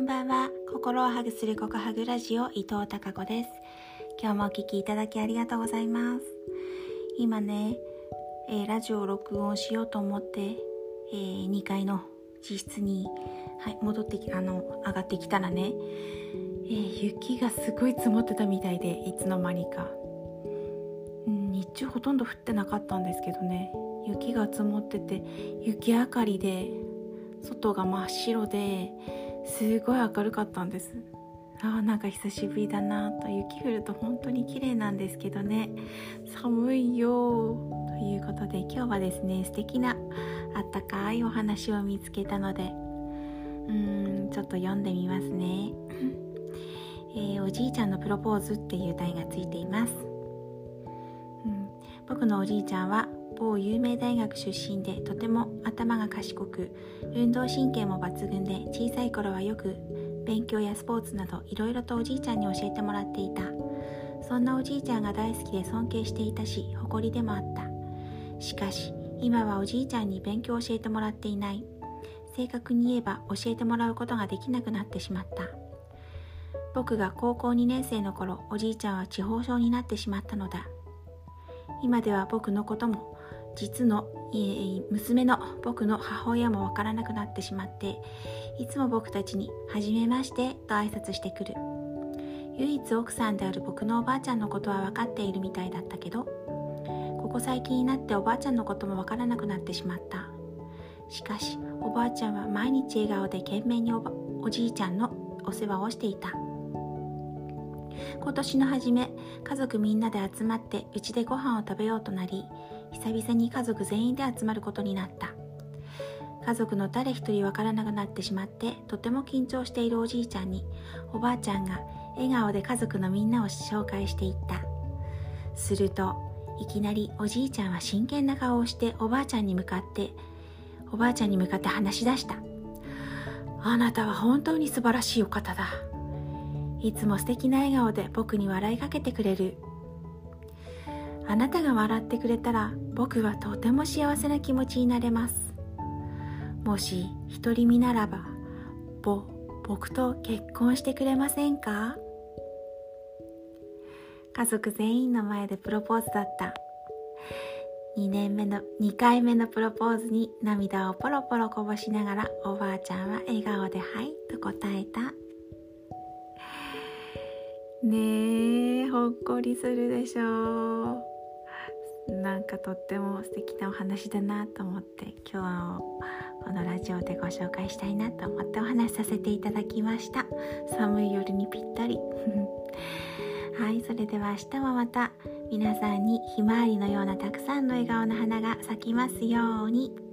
んばんは。心をハグするココハグラジオ伊藤孝子です。今日もお聴きいただきありがとうございます。今ね、えー、ラジオを録音しようと思って、えー、2階の自室に、はい、戻ってきあの上がってきたらね、えー、雪がすごい積もってたみたいでいつの間にか、日中ほとんど降ってなかったんですけどね。雪が積もってて雪明かりで外が真っ白ですごい明るかったんです。あなんか久しぶりだなと雪降ると本当に綺麗なんですけどね。寒いよということで今日はですね素敵なあったかいお話を見つけたのでうーんちょっと読んでみますね、えー、おじいちゃんのプロポーズっていう題がついています、うん、僕のおじいちゃんは某有名大学出身でとても頭が賢く運動神経も抜群で小さい頃はよく勉強やスポーツなどいろいろとおじいちゃんに教えてもらっていた。そんなおじいちゃんが大好きで尊敬していたし誇りでもあった。しかし今はおじいちゃんに勉強を教えてもらっていない。正確に言えば教えてもらうことができなくなってしまった。僕が高校2年生の頃おじいちゃんは地方症になってしまったのだ。今では僕のことも実のえ娘の僕の母親もわからなくなってしまっていつも僕たちに「はじめまして」と挨拶してくる。唯一奥さんである僕のおばあちゃんのことは分かっているみたいだったけどここ最近になっておばあちゃんのことも分からなくなってしまった。しかしおばあちゃんは毎日笑顔で懸命におおじいちゃんのお世話をしていた。今年の初め家族みんなで集まってうちでご飯を食べようとなり久々に家族全員で集まることになった。家族の誰一人わからなくなってしまってとても緊張しているおじいちゃんにおばあちゃんが笑顔で家族のみんなを紹介していった。するといきなりおじいちゃんは真剣な顔をしておばあちゃんに向かっておばあちゃんに向かって話し出した。あなたは本当に素晴らしいお方だ。いつも素敵な笑顔で僕に笑いかけてくれる。あなたが笑ってくれたら僕はとても幸せな気持ちになれます。もし独り身ならばぼ僕と結婚してくれませんか？家族全員の前でプロポーズだった。2年目の2回目のプロポーズに涙をポロポロこぼしながらおばあちゃんは笑顔で「はい」と答えた。ねえほっこりするでしょう。なんかとっても素敵なお話だなと思って今日このラジオでご紹介したいなと思ってお話しさせていただきました寒い夜にぴったり はいそれでは明日もまた皆さんにひまわりのようなたくさんの笑顔の花が咲きますように。